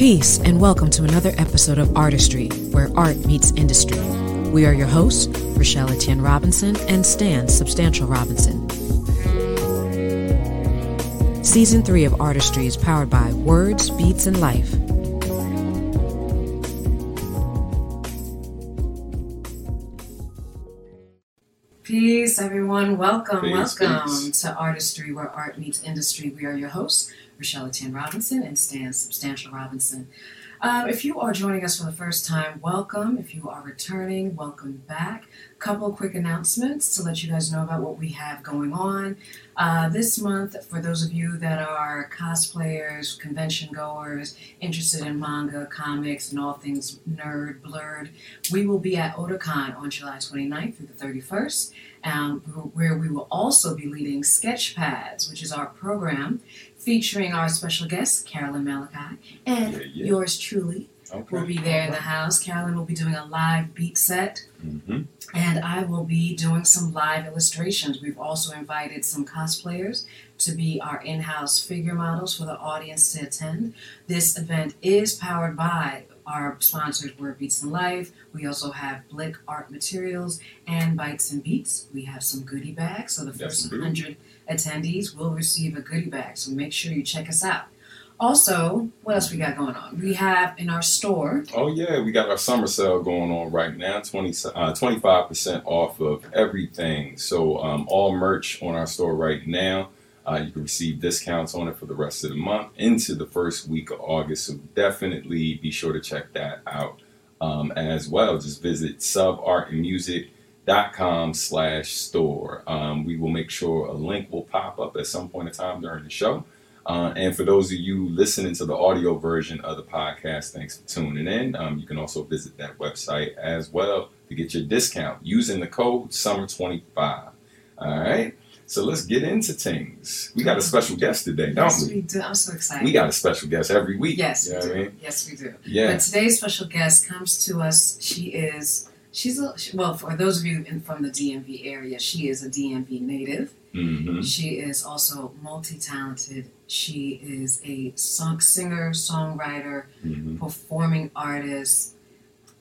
Peace and welcome to another episode of Artistry, where art meets industry. We are your hosts, Rochelle Etienne Robinson and Stan Substantial Robinson. Season 3 of Artistry is powered by Words, Beats, and Life. Peace, everyone. Welcome, Peace, welcome peace. to Artistry, where art meets industry. We are your hosts, Rochelle Etienne Robinson and Stan Substantial Robinson. Um, if you are joining us for the first time, welcome. If you are returning, welcome back. Couple quick announcements to let you guys know about what we have going on. Uh, this month, for those of you that are cosplayers, convention goers, interested in manga, comics, and all things nerd, blurred, we will be at Otakon on July 29th through the 31st, um, where we will also be leading Sketchpads, which is our program featuring our special guest, Carolyn Malachi, and Yeah, yeah. yours truly Okay. will be there in the house. Carolyn will be doing a live beat set, hmm and I will be doing some live illustrations. We've also invited some cosplayers to be our in house figure models for the audience to attend. This event is powered by our sponsors, Word Beats and Life. We also have Blick Art Materials and Bites and Beats. We have some goodie bags, so the first indeed. 100 attendees will receive a goodie bag. So make sure you check us out. Also, what else we got going on? We have in our store Oh yeah, we got our summer sale going on right now. 20, uh, 25% off of everything. So um, all merch on our store right now. Uh, you can receive discounts on it for the rest of the month into the first week of August. So definitely be sure to check that out um, as well. Just visit subartandmusic.com slash store. Um, we will make sure a link will pop up at some point in time during the show. Uh, and for those of you listening to the audio version of the podcast, thanks for tuning in. Um, you can also visit that website as well to get your discount using the code SUMMER25. All right. So let's get into things. We got a special guest today, don't yes, we? we do. I'm so excited. We got a special guest every week. Yes, You know we what do. I mean? Yes, we do. Yeah. But today's special guest comes to us. She is. She's a well. For those of you in, from the DMV area, she is a DMV native. hmm She is also multi-talented. She is a song singer, songwriter, hmm performing artist,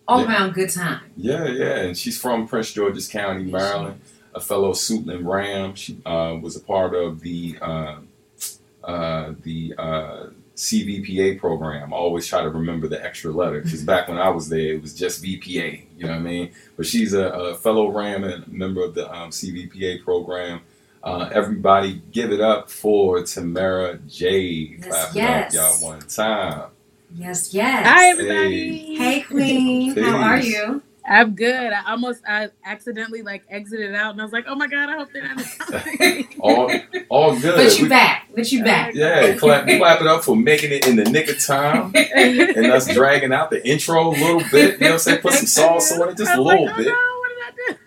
all Yeah. around good time. Yeah, yeah, and she's from Prince George's County, Yes, Maryland. A fellow Suitland Ram. She uh, was a part of the uh, uh, the uh, CVPA program. I always try to remember the extra letter because back when I was there, it was just VPA. You know what I mean? But she's a, a fellow Ram and a member of the um, CVPA program. Uh, everybody, give it up for Tamara Jade. Yes, Clap yes. it up, y'all, one time. Yes, yes. Hi everybody. Hey, Queen. How are you? I'm good. I almost I accidentally like exited out and I was like, oh my god, I hope they're not listening. All, all good. But you We- back. But you back. Yeah, clap, clap it up for making it in the nick of time and us dragging out the intro a little bit. You know what I'm saying? Put some sauce on it, just a was like, little oh, bit. No, what did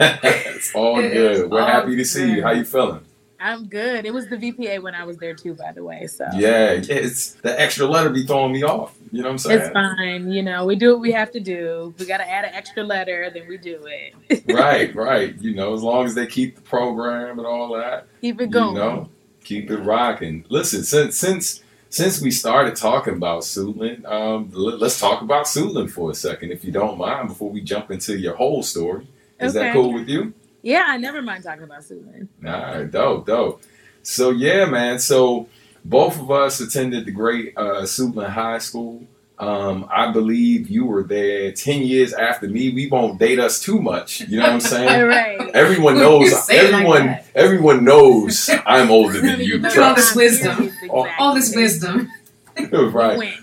I do? it's all good. We're all happy to see you. How you feeling? I'm good. It was the VPA when I was there too, by the way. So Yeah, it's the extra letter be throwing me off. You know what I'm saying? it's fine. You know, we do what we have to do. We gotta add an extra letter, then we do it. right, right. You know, as long as they keep the program and all that, Keep it you going. know, keep it rocking. Listen, since since since we started talking about Suitland, um, let, let's talk about Suitland for a second, if you don't mind, before we jump into your whole story. Is that cool with you? Yeah, I never mind talking about Suitland. All right, dope, dope. So yeah, man. So both of us attended the great uh, Suitland High School. Um, I believe you were there ten years after me. We won't date us too much. You know what I'm saying? right. Everyone knows. it like Everyone. everyone knows I'm older than you. All this wisdom. All- All this wisdom. right,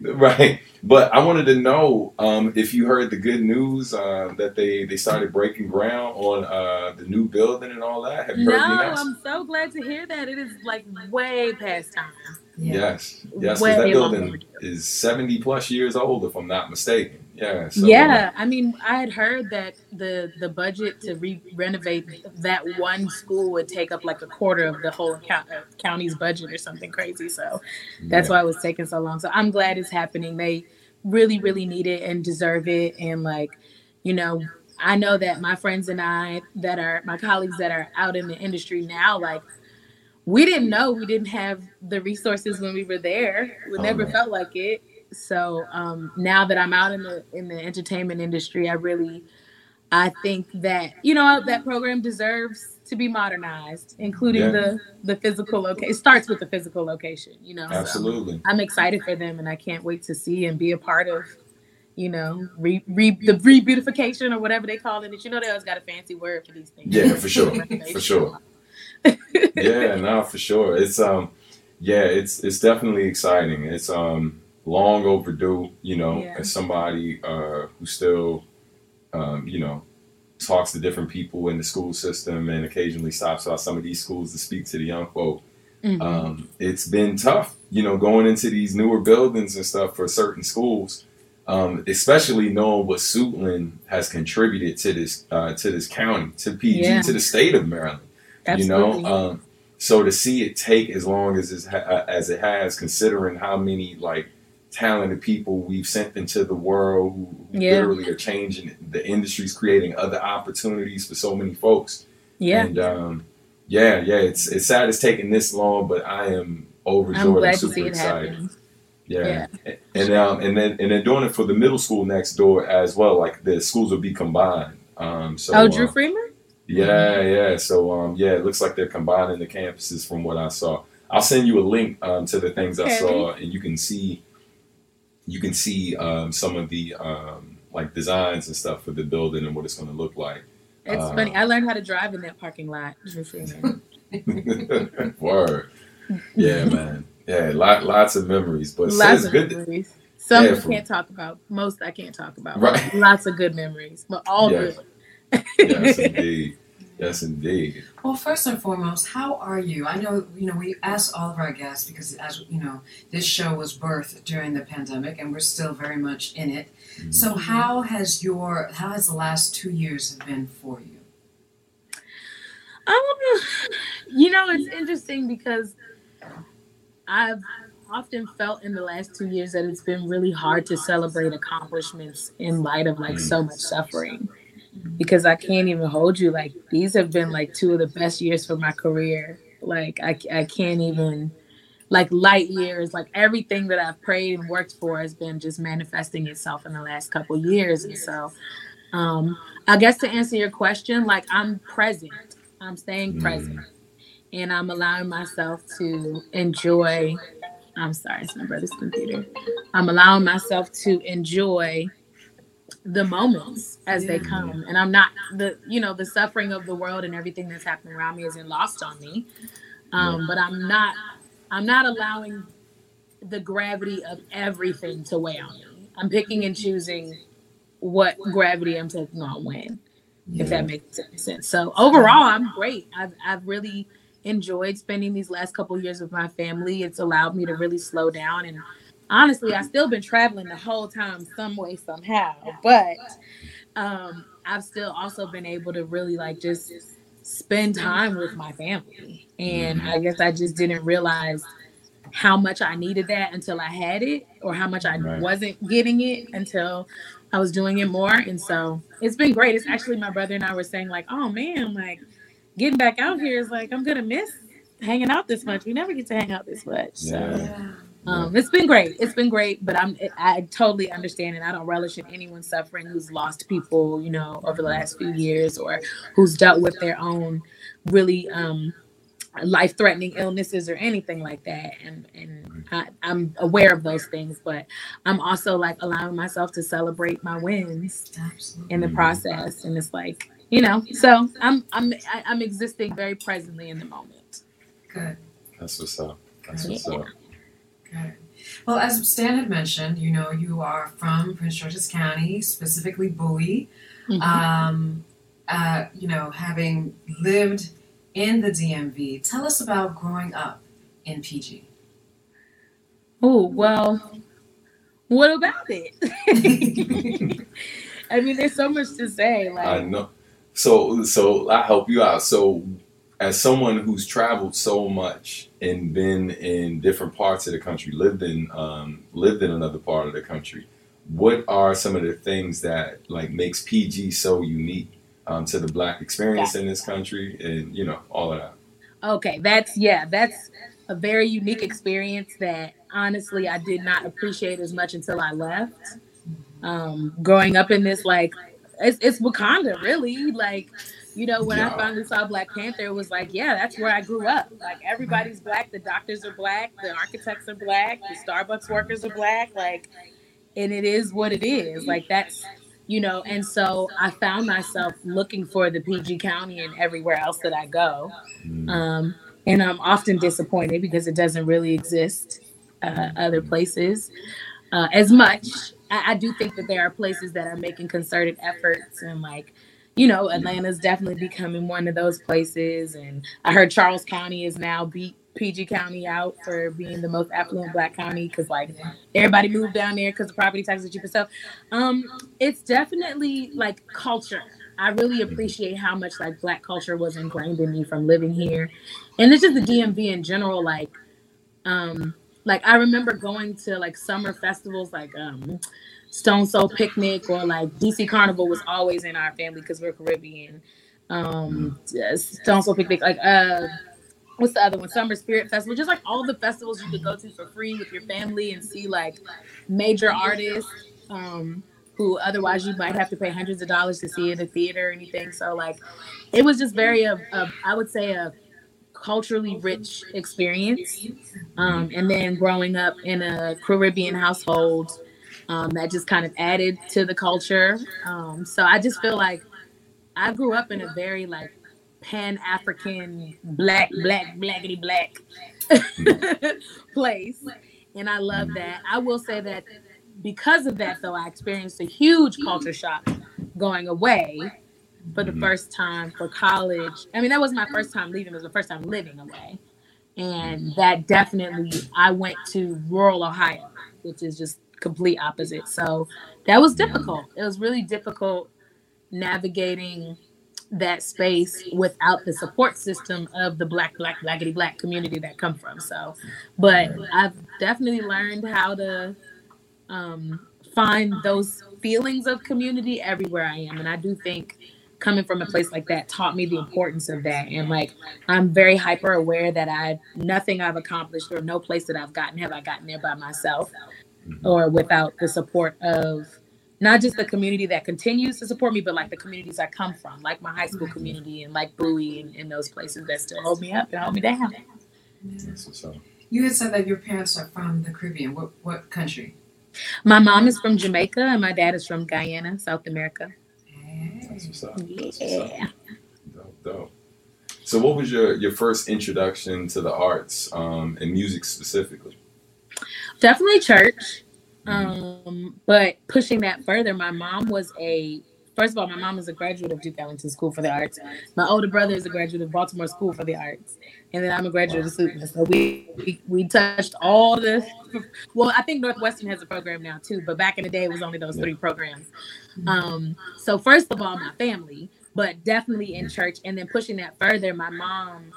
right. But I wanted to know um, if you heard the good news uh, that they they started breaking ground on uh, the new building and all that. Have you No, heard the announcement? I'm so glad to hear that. It is like way past time. Yeah. Yes, yes. 'cause Way that building is seventy plus years old, if I'm not mistaken. Yeah. So, yeah, I mean, I had heard that the the budget to re- renovate that one school would take up like a quarter of the whole count, uh, county's budget or something crazy. So that's yeah. why it was taking so long. So I'm glad it's happening. They really, really need it and deserve it. And like, you know, I know that my friends and I that are my colleagues that are out in the industry now, like we didn't know we didn't have the resources when we were there. We Oh, never man. felt like it. So um, now that I'm out in the in the entertainment industry, I really, I think that you know that program deserves to be modernized, including Yeah. the the physical location. It starts with the physical location, you know. so Absolutely. I'm excited for them, and I can't wait to see and be a part of. You know, re, re the re-beautification or whatever they call it. You know, they always got a fancy word for these things. Yeah, for sure. For sure. yeah, no, for sure. It's um, yeah, it's it's definitely exciting. It's um long overdue. You know, Yeah. as somebody uh who still, um, you know, talks to different people in the school system and occasionally stops by some of these schools to speak to the young folk. Mhm. Um, it's been tough, you know, going into these newer buildings and stuff for certain schools. Um, especially knowing what Suitland has contributed to this uh, to this county, to PG, Yeah. to the state of Maryland Absolutely. you know um, so to see it take as long as uh, as it has considering how many like talented people we've sent into the world who, who Yeah. literally are changing the industries creating other opportunities for so many folks yeah. and um, yeah yeah it's it's sad it's taking this long but i am overjoyed to super excited happen. yeah. And um and then and then doing it for the middle school next door as well. Like the schools will be combined. Um so oh, Drew uh, Freeman? yeah, yeah. So um yeah, it looks like they're combining the campuses from what I saw. I'll send you a link um to the things I saw and you can see you can see um some of the um like designs and stuff for the building and what it's gonna look like. It's Uh, funny. I learned how to drive in that parking lot. Word. Yeah, man. Yeah, lot, lots of memories. But Lots of good. to- memories. Some Yeah, I can't talk about. Most I can't talk about. Right. Lots of good memories, but all Yeah. good. yes, indeed. Yes, indeed. Well, first and foremost, how are you? I know, you know, we ask all of our guests because, as you know, this show was birthed during the pandemic, and we're still very much in it. So, how has your, how has the last two years been for you? Um, you know, it's interesting because I've often felt in the last two years that it's been really hard to celebrate accomplishments in light of like so much suffering. Because I can't even hold you. Like these have been like two of the best years for my career. Like I, I can't even like light years. Like everything that I've prayed and worked for has been just manifesting itself in the last couple years. And so, um, I guess to answer your question, like I'm present. I'm staying Mm. present and I'm allowing myself to enjoy. I'm sorry, it's my brother's computer. I'm allowing myself to enjoy the moments as they come, and I'm not the you know the suffering of the world and everything that's happening around me isn't lost on me. Um, but I'm not I'm not allowing the gravity of everything to weigh on me. I'm picking and choosing what gravity I'm taking on when if that makes sense. So overall, I'm great. I've I've really enjoyed spending these last couple years with my family. It's allowed me to really slow down and honestly, I've still been traveling the whole time, some way, somehow. But um, I've still also been able to really like just spend time with my family. And I guess I just didn't realize how much I needed that until I had it, or how much I Right. wasn't getting it until I was doing it more. And so it's been great. It's actually my brother and I were saying, like, oh man, like getting back out here is like I'm gonna miss hanging out this much. We never get to hang out this much. So Yeah. Um, it's been great. It's been great, but I'm I totally understand and I don't relish in anyone suffering who's lost people, you know, over the last few years or who's dealt with their own really um life threatening illnesses or anything like that. And and I, I'm aware of those things, but I'm also like allowing myself to celebrate my wins Absolutely. in the process. And it's like, you know, so I'm I'm I- I'm existing very presently in the moment. Good. That's what's up. That's what's Yeah. up. Good. Well, as Stan had mentioned, you know, you are from Prince George's County, specifically Bowie. Mhm. Um, uh, you know, having lived in the DMV, tell us about growing up in PG. Oh, well, what about it? I mean, there's so much to say. I know. So so I help you out. So as someone who's traveled so much and been in different parts of the country, lived in um, lived in another part of the country, what are some of the things that like makes PG so unique um, to the black experience in this country, and you know all of that? Okay, that's yeah, that's a very unique experience that honestly I did not appreciate as much until I left. Um, growing up in this like it's, it's Wakanda really like you know when yeah. I finally saw Black Panther it was like yeah that's where I grew up like everybody's black the doctors are black the architects are black the Starbucks workers are black like and it is what it is like that's you know and so I found myself looking for the PG County and everywhere else that I go mm. um, and I'm often disappointed because it doesn't really exist uh, other places uh, as much. I, I, do think that there are places that are making concerted efforts and like, you know, Atlanta's definitely becoming one of those places. And I heard Charles County is now beat PG County out for being the most affluent black county because like everybody moved down there because the property taxes are cheaper. So um, it's definitely like culture. I really appreciate how much like black culture was ingrained in me from living here. And it's just the DMV in general, like um like I remember going to like summer festivals like um Stone Soul Picnic or like DC Carnival was always in our family because we're Caribbean. Um Stone Soul Picnic, like uh what's the other one? Summer Spirit Festival, just like all the festivals you could go to for free with your family and see like major artists. Um who otherwise you might have to pay hundreds of dollars to see in a theater or anything. So like it was just very a, a I would say a culturally rich experience. Um, and then growing up in a Caribbean household, um, that just kind of added to the culture. Um, so I just feel like I grew up in a very like pan African, black, black, blackity black place. And I love that. I will say that because of that, though, I experienced a huge culture shock going away for the mm-hmm. first time for college. I mean, that was my first time leaving. It was the first time living away. And that definitely, I went to rural Ohio, which is just complete opposite. So that was difficult. It was really difficult navigating that space without the support system of the black, black, blackity black community that come from. So, but I've definitely learned how to um, find those feelings of community everywhere I am. And I do think coming from a place like that taught me the importance of that. And like, I'm very hyper aware that I, nothing I've accomplished or no place that I've gotten have I gotten there by myself mm-hmm. or without the support of not just the community that continues to support me, but like the communities I come from, like my high school community and like Bowie and, and those places that still hold me up and hold me down. You had said that your parents are from the Caribbean. What what country? My mom is from Jamaica and my dad is from Guyana, South America. That's what's up. Yeah. Dope, dope. So, what was your your first introduction to the arts um, and music specifically? Definitely church. Um, but pushing that further, my mom was a first of all, my mom is a graduate of Duke Ellington School for the Arts. My older brother is a graduate of Baltimore School for the Arts, and then I'm a graduate of SUTMA. So we, we we touched all the. Well, I think Northwestern has a program now too, but back in the day, it was only those three programs. Um, so first of all, my family, but definitely in church, and then pushing that further, my mom.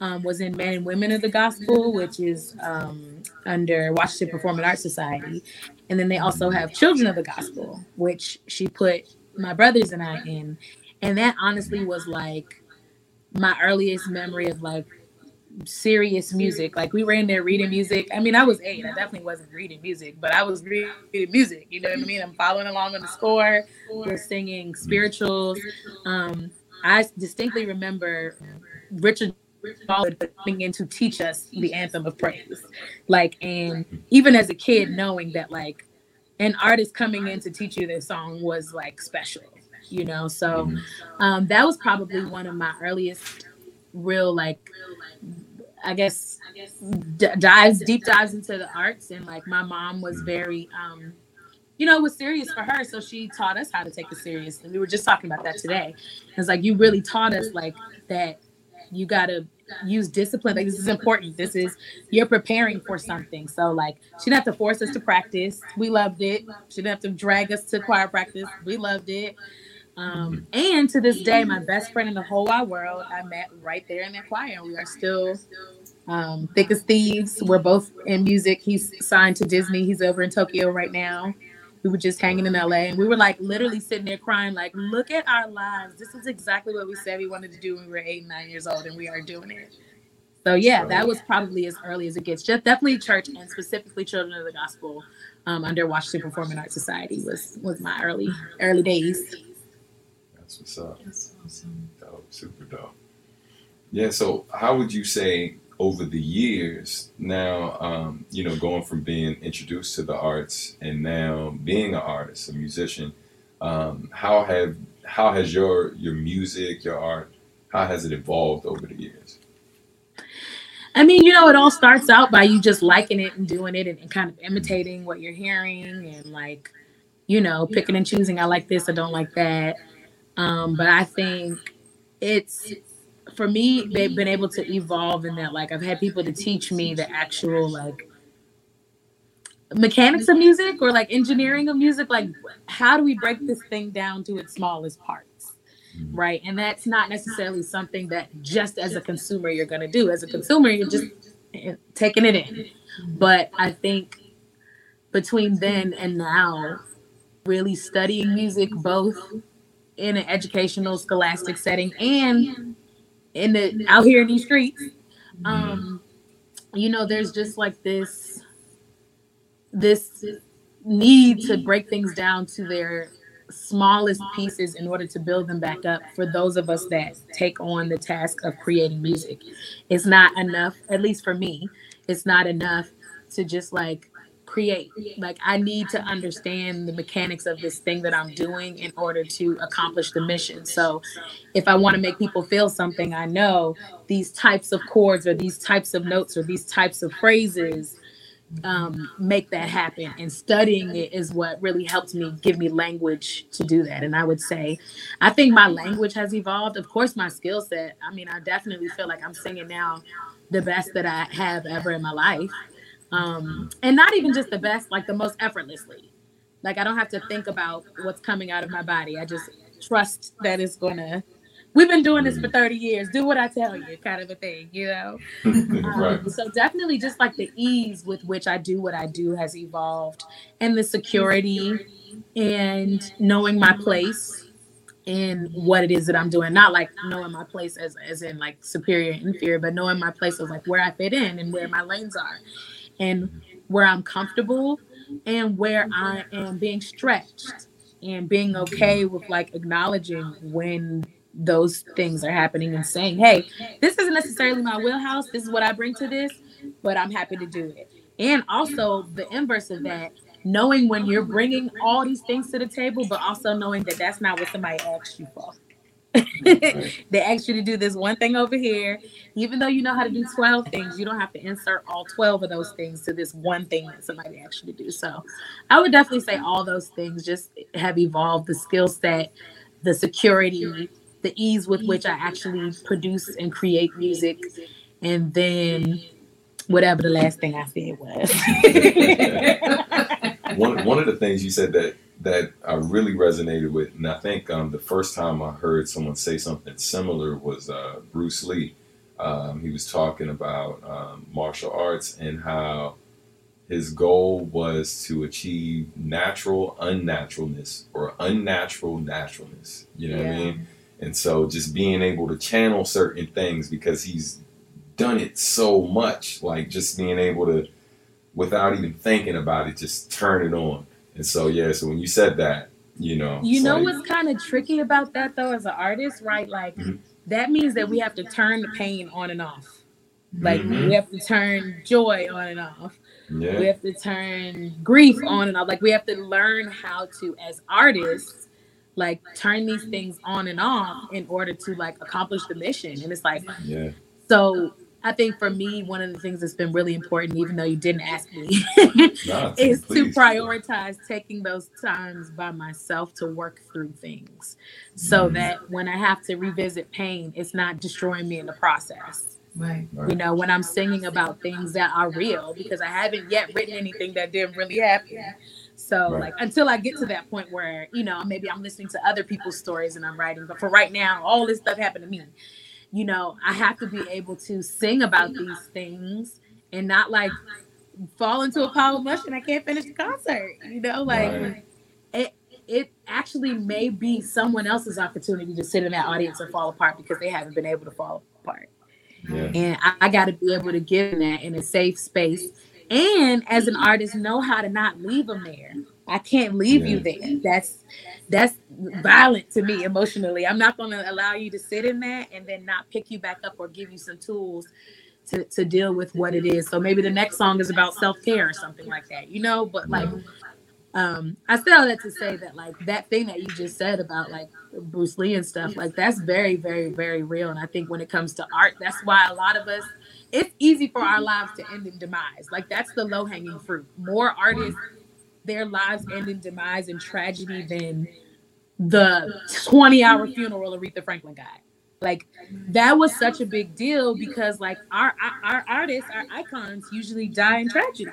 Um, was in Men and Women of the Gospel, which is um, under Washington Performing Arts Society. And then they also have Children of the Gospel, which she put my brothers and I in. And that honestly was like my earliest memory of like serious music. Like we were in there reading music. I mean, I was eight. I definitely wasn't reading music, but I was reading music. You know what I mean? I'm following along on the score. We're singing spirituals. Um, I distinctly remember Richard coming in to teach us the anthem of praise. Like, and even as a kid, knowing that like an artist coming in to teach you this song was like special, you know. So mm-hmm. um, that was probably one of my earliest real like I guess d- dives deep dives into the arts and like my mom was very um you know, it was serious for her. So she taught us how to take it serious. And we were just talking about that today. It's like you really taught us like that you gotta use discipline. Like this is important. This is you're preparing for something. So like she didn't have to force us to practice. We loved it. She didn't have to drag us to choir practice. We loved it. Um, and to this day, my best friend in the whole wide world, I met right there in that choir. and We are still um, thick as thieves. We're both in music. He's signed to Disney. He's over in Tokyo right now we were just hanging in LA and we were like literally sitting there crying, like, look at our lives. This is exactly what we said we wanted to do when we were eight and nine years old, and we are doing it. So yeah, that was probably as early as it gets. Just definitely church and specifically Children of the Gospel um, under Washington Performing Arts Society was was my early early days. That's what's up. That's awesome. Dope, super dope. Yeah. So, how would you say over the years now, um, you know, going from being introduced to the arts and now being an artist, a musician, um, how have how has your your music, your art, how has it evolved over the years? I mean, you know, it all starts out by you just liking it and doing it and, and kind of imitating what you're hearing and like, you know, picking and choosing. I like this, I don't like that. Um, but I think it's for me, they've been able to evolve in that. Like, I've had people to teach me the actual like mechanics of music or like engineering of music. Like, how do we break this thing down to its smallest parts? right? And that's not necessarily something that just as a consumer you're to do. As a consumer, you're just eh, taking it in. But I think between then and now, really studying music both in an educational, scholastic setting and in the out here in these streets, um, you know, there's just like this this need to break things down to their smallest pieces in order to build them back up for those of us that take on the task of creating music. It's not enough, at least for me, it's not enough to just like create. Like I need to understand the mechanics of this thing that I'm doing in order to accomplish the mission. So if I want to make people feel something, I know these types of chords or these types of notes or these types of phrases um, make that happen. And studying it is what really helped me give me language to do that. And I would say, I think my language has evolved. Of course, my skill set. I mean, I definitely feel like I'm singing now the best that I have ever in my life. Um, and not even just the best, like the most effortlessly. Like I don't have to think about what's coming out of my body. I just trust that it's gonna we've been doing this for 30 years. Do what I tell you, kind of a thing, you know? right. Um, so definitely just like the ease with which I do what I do has evolved and the security and knowing my place in what it is that I'm doing. Not like knowing my place as as in like superior and inferior, but knowing my place as like where I fit in and where my lanes are and where I'm comfortable and where I am being stretched and being okay with like acknowledging when those things are happening and saying, hey, this isn't necessarily my wheelhouse. This is what I bring to this, but I'm happy to do it. And also the inverse of that, knowing when you're bringing all these things to the table, but also knowing that that's not what somebody asked you for. They asked you to do this one thing over here. Even though you know how to do 12 things, you don't have to insert all 12 of those things to this one thing that somebody asked you to do. So I would definitely say all those things just have evolved the skill set, the security, the ease with which I actually produce and create music, and then whatever the last thing I said was. one one of the things you said that that I really resonated with, and I think um, the first time I heard someone say something similar was uh, Bruce Lee. Um, he was talking about um, martial arts and how his goal was to achieve natural unnaturalness or unnatural naturalness. You know yeah. what I mean? And so just being able to channel certain things because he's done it so much, like just being able to, without even thinking about it, just turn it on. And so, yeah, so when you said that, you know. You know like, what's kind of tricky about that though, as an artist, right? Like mm-hmm. that means that we have to turn the pain on and off. Like mm-hmm. we have to turn joy on and off. Yeah. We have to turn grief on and off. Like we have to learn how to, as artists, like turn these things on and off in order to like accomplish the mission. And it's like, yeah. So I think for me, one of the things that's been really important, even though you didn't ask me, no, is please. to prioritize taking those times by myself to work through things so mm. that when I have to revisit pain, it's not destroying me in the process. Right. You know, when I'm singing about things that are real, because I haven't yet written anything that didn't really happen. So right. like until I get to that point where, you know, maybe I'm listening to other people's stories and I'm writing, but for right now, all this stuff happened to me. You know, I have to be able to sing about these things and not like fall into a pile of mush and I can't finish the concert. You know, like right. it it actually may be someone else's opportunity to sit in that audience and fall apart because they haven't been able to fall apart. Yeah. And I, I got to be able to give them that in a safe space. And as an artist, know how to not leave them there. I can't leave you there. That's that's violent to me emotionally. I'm not going to allow you to sit in that and then not pick you back up or give you some tools to, to deal with what it is. So maybe the next song is about self care or something like that, you know. But like, um, I say all that to say that like that thing that you just said about like Bruce Lee and stuff, like that's very, very, very real. And I think when it comes to art, that's why a lot of us it's easy for our lives to end in demise. Like that's the low hanging fruit. More artists, their lives end in demise and tragedy than the 20 hour funeral Aretha Franklin got. Like that was such a big deal because like our our, our artists, our icons usually die in tragedy.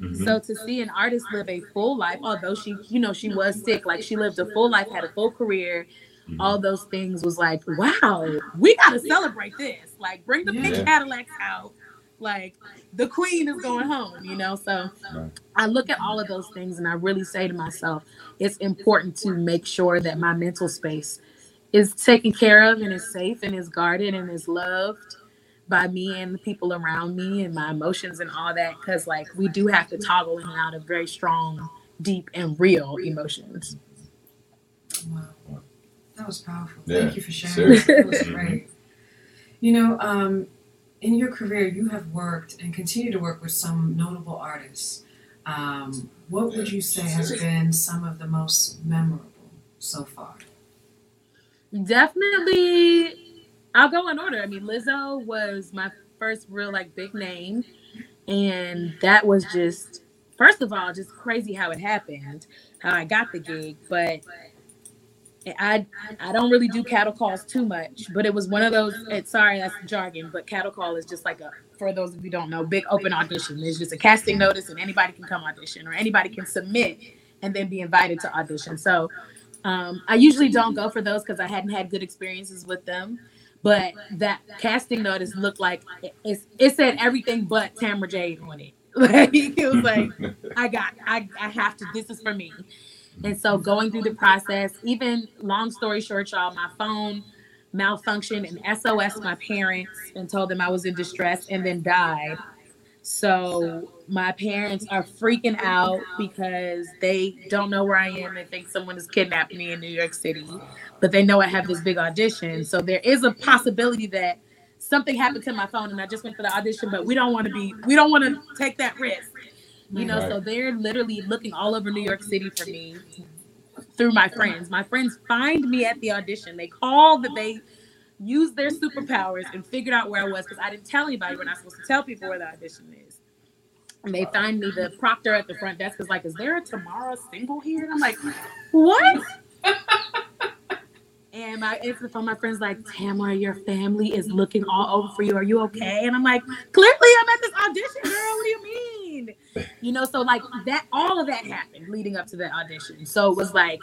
Mm-hmm. So to see an artist live a full life, although she, you know, she was sick, like she lived a full life, had a full career, mm-hmm. all those things was like, wow, we gotta celebrate this. Like bring the yeah. pink Cadillacs out. Like the queen is going home, you know. So right. I look at all of those things and I really say to myself, it's important to make sure that my mental space is taken care of and is safe and is guarded and is loved by me and the people around me and my emotions and all that because like we do have to toggle in and out of very strong deep and real emotions wow that was powerful yeah. thank you for sharing that was great you know um, in your career you have worked and continue to work with some notable artists um, what would you say has been some of the most memorable so far definitely I'll go in order. I mean, Lizzo was my first real like big name, and that was just first of all just crazy how it happened, how I got the gig. But I I don't really do cattle calls too much, but it was one of those. It's sorry, that's jargon, but cattle call is just like a for those of you don't know, big open audition. There's just a casting notice, and anybody can come audition, or anybody can submit and then be invited to audition. So. Um, I usually don't go for those because I hadn't had good experiences with them. But that casting notice looked like it, it said everything but Tamara Jade on it. Like it was like, I got, I, I have to. This is for me. And so going through the process, even long story short, y'all, my phone malfunctioned and SOS my parents and told them I was in distress and then died. So my parents are freaking out because they don't know where I am. They think someone has kidnapped me in New York City but they know I have this big audition. So there is a possibility that something happened to my phone and I just went for the audition, but we don't want to be, we don't want to take that risk. You know, right. so they're literally looking all over New York City for me through my friends. My friends find me at the audition. They call that they use their superpowers and figured out where I was because I didn't tell anybody. We're not supposed to tell people where the audition is. And they find me. The proctor at the front desk is like, "Is there a tomorrow single here?" And I'm like, "What?" And my answer from my friends like, Tamara, your family is looking all over for you. Are you okay? And I'm like, clearly I'm at this audition, girl. What do you mean? You know, so like that, all of that happened leading up to that audition. So it was like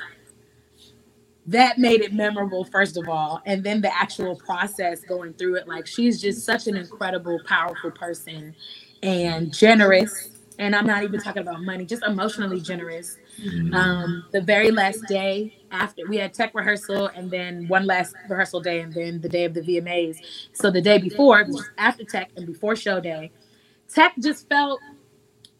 that made it memorable, first of all. And then the actual process going through it, like she's just such an incredible, powerful person and generous. And I'm not even talking about money, just emotionally generous Mm-hmm. Um, the very last day after we had tech rehearsal and then one last rehearsal day and then the day of the VMAs. So the day before, after tech and before show day, tech just felt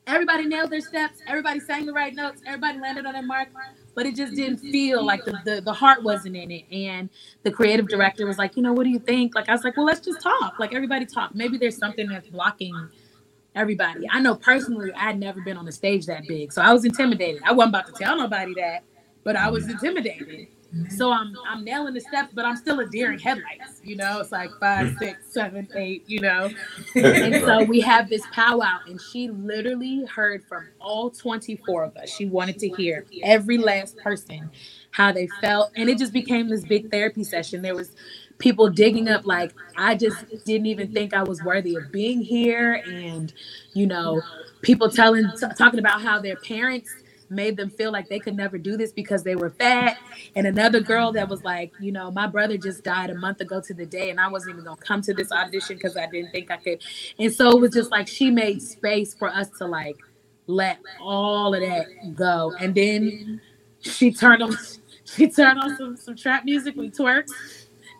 everybody nailed their steps, everybody sang the right notes, everybody landed on their mark, but it just didn't feel like the, the, the heart wasn't in it. And the creative director was like, you know, what do you think? Like I was like, well, let's just talk. Like everybody talk. Maybe there's something that's blocking everybody. I know personally, I'd never been on a stage that big, so I was intimidated. I wasn't about to tell nobody that, but I was intimidated. So I'm I'm nailing the steps, but I'm still a deer in headlights. You know, it's like five, hmm. six, seven, eight. You know, and so we have this powwow, and she literally heard from all 24 of us. She wanted to hear every last person how they felt, and it just became this big therapy session. There was people digging up like I just didn't even think I was worthy of being here and you know people telling t- talking about how their parents made them feel like they could never do this because they were fat. And another girl that was like you know my brother just died a month ago to the day and I wasn't even to come to this audition cuz I didn't think I could. And so it was just like she made space for us to like let all of that go. And then she turned on she turned on some, some trap music we twerked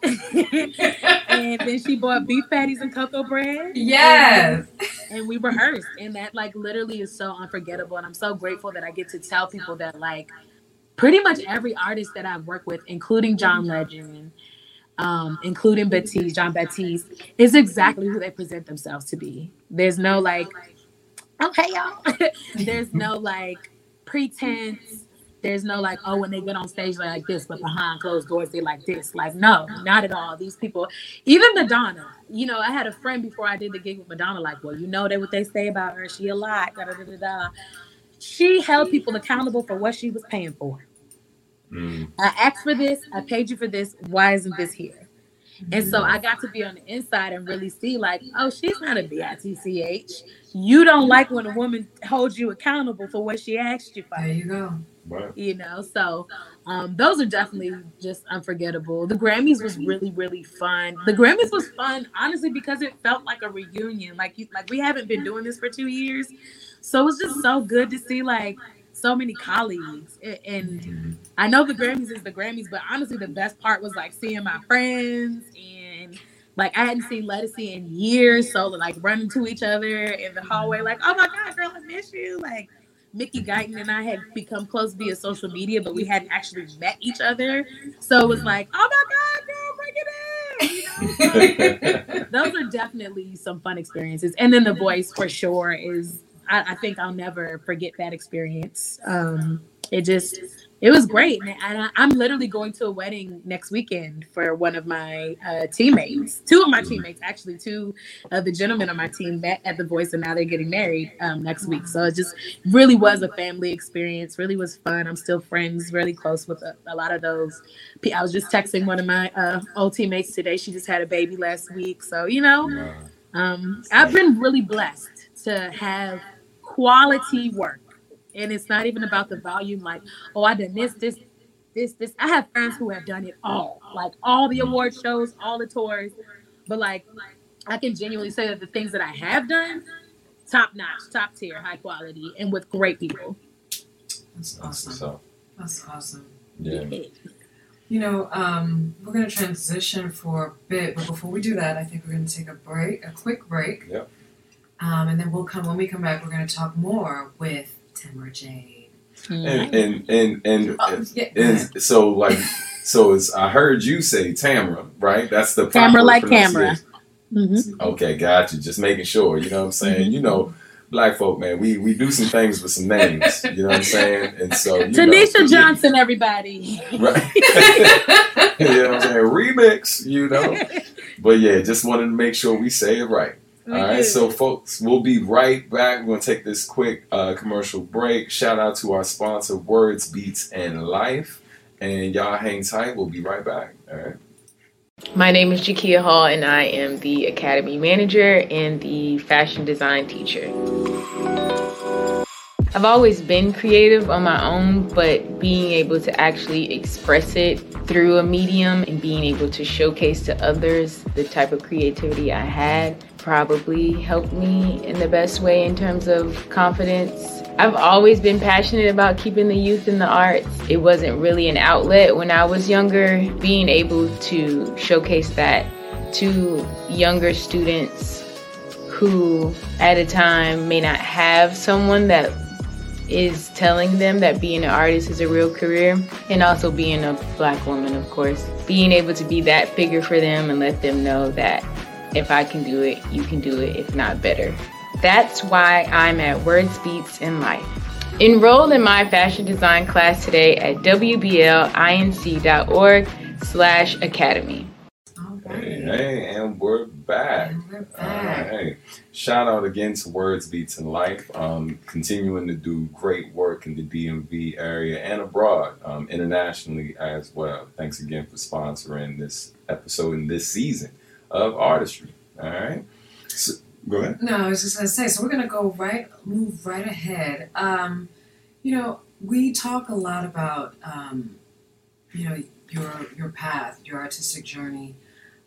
and then she bought beef patties and cocoa bread. Yes. And, and we rehearsed, and that like literally is so unforgettable. And I'm so grateful that I get to tell people that like pretty much every artist that I've worked with, including John Legend, um, including Batiste, Jon Batiste, is exactly who they present themselves to be. There's no like, okay, y'all. There's no like pretense. There's no like, oh, when they get on stage they're like this, but behind closed doors they like this. Like, no, not at all. These people, even Madonna. You know, I had a friend before I did the gig with Madonna. Like, well, you know that what they say about her. She a lot. Da, da, da, da, da. She held people accountable for what she was paying for. Mm. I asked for this. I paid you for this. Why isn't this here? And so I got to be on the inside and really see, like, oh, she's not a bitch. You don't like when a woman holds you accountable for what she asked you for. There you go. You know, so um, those are definitely just unforgettable. The Grammys was really, really fun. The Grammys was fun, honestly, because it felt like a reunion. Like, you, like we haven't been doing this for two years, so it was just so good to see like so many colleagues. And Mhm. I know the Grammys is the Grammys, but honestly, the best part was like seeing my friends and like I hadn't seen Ledisi in years, so like running to each other in the hallway, like, oh my god, girl, I miss you. Like Mickey Guyton and I had become close via social media, but we hadn't actually met each other. So it was like, oh my god, girl, bring it in. You know? Those are definitely some fun experiences. And then the voice for sure is I, I think I'll never forget that experience. Um, it just it was great, and I, I'm literally going to a wedding next weekend for one of my uh, teammates. Two of my teammates, actually, two of the gentlemen on my team met at the Voice, and now they're getting married um, next week. So it just really was a family experience. Really was fun. I'm still friends, really close with a, a lot of those. I was just texting one of my uh, old teammates today. She just had a baby last week, so you know. Um, I've been really blessed to have quality work, and it's not even about the volume. Like, oh, I done this, this, this, this. I have friends who have done it all, like all the award shows, all the tours. But like, I can genuinely say that the things that I have done, top notch, top tier, high quality, and with great people. That's That's awesome. what's. That's awesome. Yeah. You know, um, we're going to transition for a bit, but before we do that, I think we're going to take a break, a quick break. Yep. Um, and then we'll come when we come back. We're going to talk more with Tamara Jade. And and and and, Oh, yeah, and so like so it's I heard you say Tamara, right? That's the Tamara proper like camera. pronunciation. Mhm. Okay, gotcha. Just making sure. You know what I'm saying? You know, black folk, man, we we do some things with some names. You know what I'm saying? And so you Tanisha know, Johnson, everybody. Right. you know what I'm saying? Remix, you know. But yeah, just wanted to make sure we say it right. We All right, do. so folks, we'll be right back. We're gonna take this quick uh, commercial break. Shout out to our sponsor, Words, Beats, and Life, and y'all hang tight. We'll be right back. All right. My name is Jakia Hall, and I am the Academy Manager and the Fashion Design Teacher. I've always been creative on my own, but being able to actually express it through a medium and being able to showcase to others the type of creativity I had probably helped me in the best way in terms of confidence. I've always been passionate about keeping the youth in the arts. It wasn't really an outlet when I was younger. Being able to showcase that to younger students who at a time may not have someone that is telling them that being an artist is a real career and also being a black woman of course being able to be that figure for them and let them know that if i can do it you can do it if not better that's why i'm at words beats in life enroll in my fashion design class today at wblinc.org slash academy All Hey, hey, and we're back. And we're back. right. Shout out again to Words Beats and Life, um, continuing to do great work in the DMV area and abroad, um, internationally as well. Thanks again for sponsoring this episode in this season of Artistry. All right. So, go ahead. No, I was just gonna say. So we're gonna go right, move right ahead. Um, you know, we talk a lot about, um, you know, your your path, your artistic journey.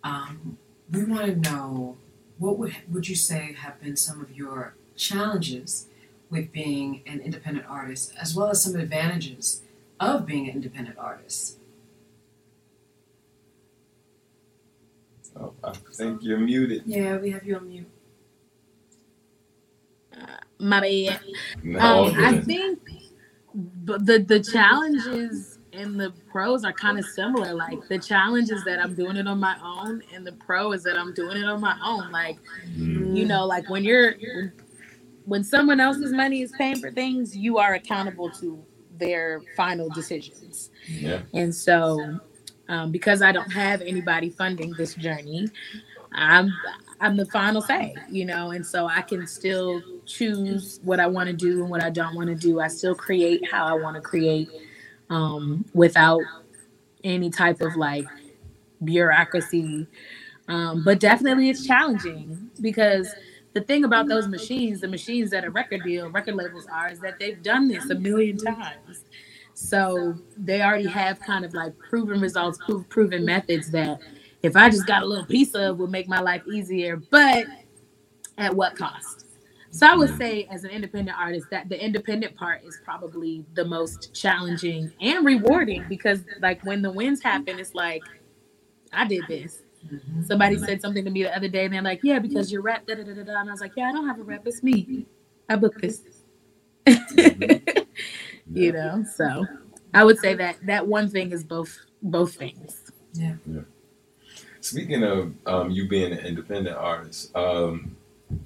Um, we want to know what would would you say have been some of your challenges with being an independent artist, as well as some advantages of being an independent artist. Oh, I think you're muted. Yeah, we have you on mute. My bad. No, Um, I think b- the the challenges and the pros are kind of similar. Like the challenge is that I'm doing it on my own, and the pro is that I'm doing it on my own. Like Mm, you know, like when you're when, when someone else's money is paying for things, you are accountable to their final decisions. yeah. And so, um, because I don't have anybody funding this journey, I'm I'm the final say, you know, and so I can still choose what I want to do and what I don't want to do. I still create how I want to create um, without any type of like bureaucracy. Um, but definitely, it's challenging because the thing about those machines, the machines that a record deal, record labels are, is that they've done this a million times. So they already have kind of like proven results, pro- proven methods that if I just got a little piece of would make my life easier, but at what cost? So I would say as an independent artist that the independent part is probably the most challenging and rewarding because like when the wins happen, it's like I did this. Mm-hmm. Somebody said something to me the other day and they're like, Yeah, because you're rep, da da da da da. And I was like, Yeah, I don't have a rep, it's me. I booked this. Mm-hmm. You know, so I would say that that one thing is both both things. Yeah. Yeah. Speaking of um, you being an independent artist, um,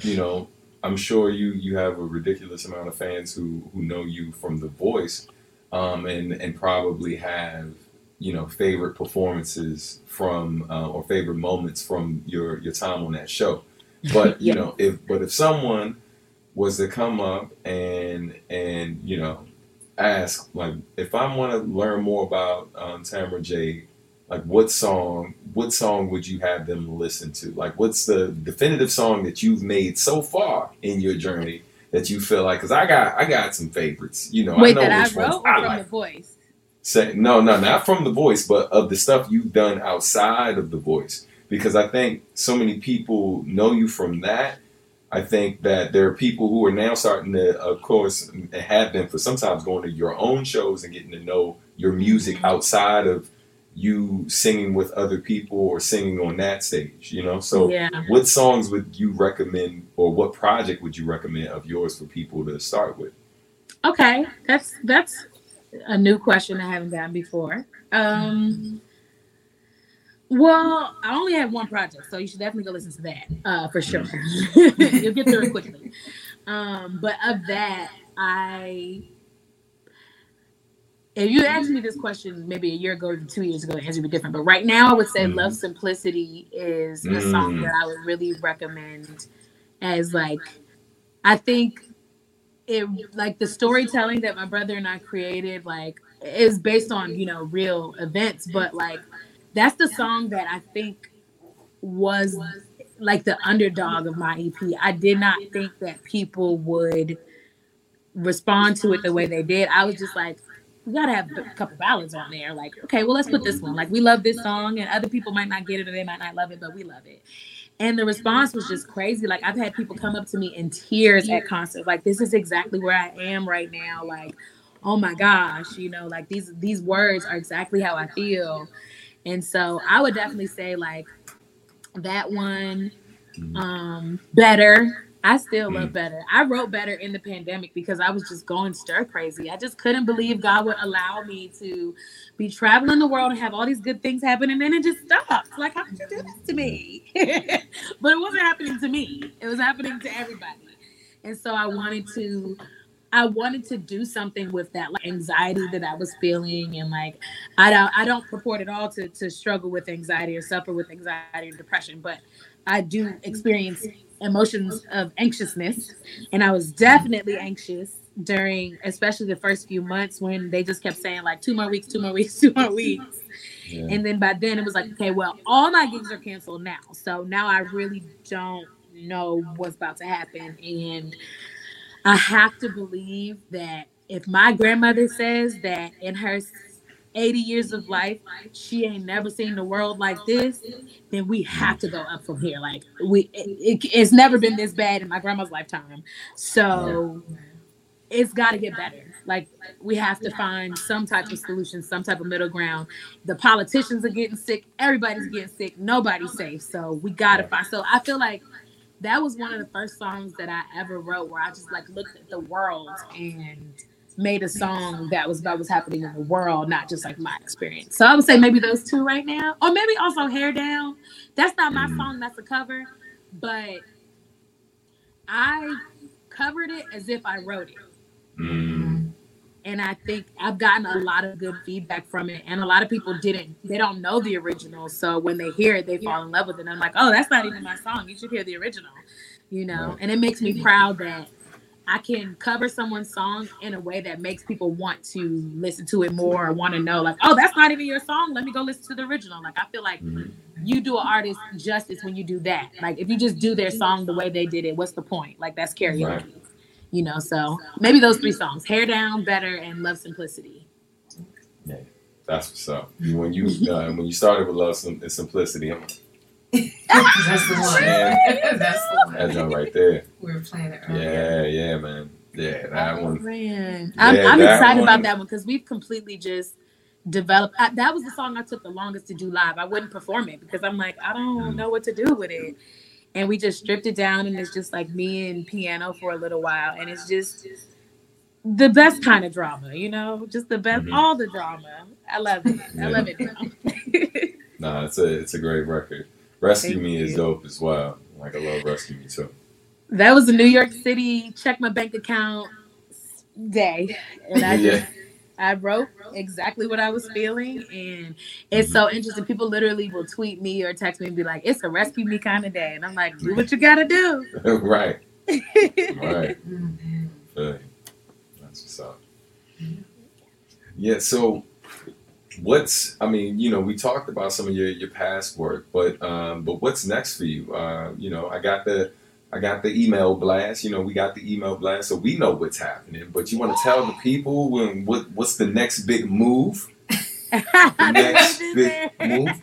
you know, I'm sure you you have a ridiculous amount of fans who who know you from The Voice, um, and and probably have you know favorite performances from uh, or favorite moments from your your time on that show. But you Yeah. know, if but if someone was to come up and and you know ask like if I want to learn more about um, Tamara J like what song what song would you have them listen to like what's the definitive song that you've made so far in your journey that you feel like because i got i got some favorites you know Wait, i know that I which ones wrote or i from like the voice? say no no not from the voice but of the stuff you've done outside of the voice because i think so many people know you from that i think that there are people who are now starting to of course and have been for sometimes going to your own shows and getting to know your music outside of you singing with other people or singing on that stage you know so yeah. what songs would you recommend or what project would you recommend of yours for people to start with Okay, that's that's a new question I haven't gotten before. Um, well, I only have one project, so you should definitely go listen to that uh, for sure. You'll get through it quickly. Um, but of that, I if you asked me this question maybe a year ago or two years ago, the answer would be different. But right now, I would say Mhm. "Love Simplicity" is a song Mm. that I would really recommend as like I think it like the storytelling that my brother and I created like is based on you know real events, but like that's the song that I think was like the underdog of my EP. I did not think that people would respond to it the way they did. I was just like, we gotta have a couple ballads on there. Like, okay, well, let's put this one. Like, we love this song, and other people might not get it or they might not love it, but we love it. And the response was just crazy. Like, I've had people come up to me in tears at concerts. Like, this is exactly where I am right now. Like, oh my gosh, you know, like these these words are exactly how I feel. And so I would definitely say like that one, mm. um, better. I still love mm. better. I wrote better in the pandemic because I was just going stir crazy. I just couldn't believe God would allow me to be traveling the world and have all these good things happen, and then it just stopped. Like, how did you do this to me? Mm. but it wasn't happening to me. It was happening to everybody. And so I wanted to I wanted to do something with that like anxiety that I was feeling and like I don't I don't purport at all to to struggle with anxiety or suffer with anxiety or depression, but I do experience emotions of anxiousness and I was definitely anxious during especially the first few months when they just kept saying like two more weeks, two more weeks, two more weeks. Yeah. And then by then it was like, okay, well, all my gigs are canceled now. So now I really don't know what's about to happen. And I have to believe that if my grandmother says that in her 80 years of life, she ain't never seen the world like this, then we have to go up from here. Like we, it, it- it's never been this bad in my grandma's lifetime. So it's got to get better. like we have to find some type of solution, some type of middle ground. The politicians are getting sick, everybody's getting sick, nobody's safe. So we gotta find. So I feel like that was one of the first songs that I ever wrote where I just like looked at the world and made a song that was about what's happening in the world, not just like my experience. So I would say maybe those two right now, or maybe also Hair Down. That's not my song, that's a cover, but I covered it as if I wrote it. Mm. And I think I've gotten a lot of good feedback from it. And a lot of people didn't, they don't know the original. So when they hear it, they fall in love with it. And I'm like, oh, that's not even my song. You should hear the original, you know? And it makes me proud that I can cover someone's song in a way that makes people want to listen to it more or want to know, like, oh, that's not even your song. Let me go listen to the original. Like, I feel like Mhm. you do an artist justice when you do that. Like, if you just do their song the way they did it, what's the point? Like, that's karaoke. Right. You know, so maybe those three songs Hair Down, Better, and Love Simplicity. Yeah, that's what's up. When you uh, when you started with love Sim- and simplicity, I'm like, That's the one. Yeah. That's the one. that joint right there. We were playing it earlier. Yeah, yeah, man. Yeah, that Oh, one. man. I'm, I'm that excited one- about that one because we've completely just developed. I, that was the song I took the longest to do live. I wouldn't perform it because I'm like, I don't Mm. know what to do with it. And we just stripped it down, and it's just like me and piano for a little while. And it's just the best kind of drama, you know, just the best, Mhm. all the drama. I love it. I love it now. Nah, it's a it's a great record. Rescue Thank Me is dope as well. Like I love Rescue Me too. that was a New York City check my bank account day, and I Yeah. I wrote exactly what I was feeling, and it's so interesting. People literally will tweet me or text me and be like, "It's a rescue me kind of day," and I'm like, "Do what you gotta do." right, right. That's what's up. Yeah, so what's I mean, you know, we talked about some of your, your past work, but um but what's next for you? Uh, you know, I got the I got the email blast, you know, we got the email blast, so we know what's happening. But you want to tell the people when what what's the next big move? The next big move?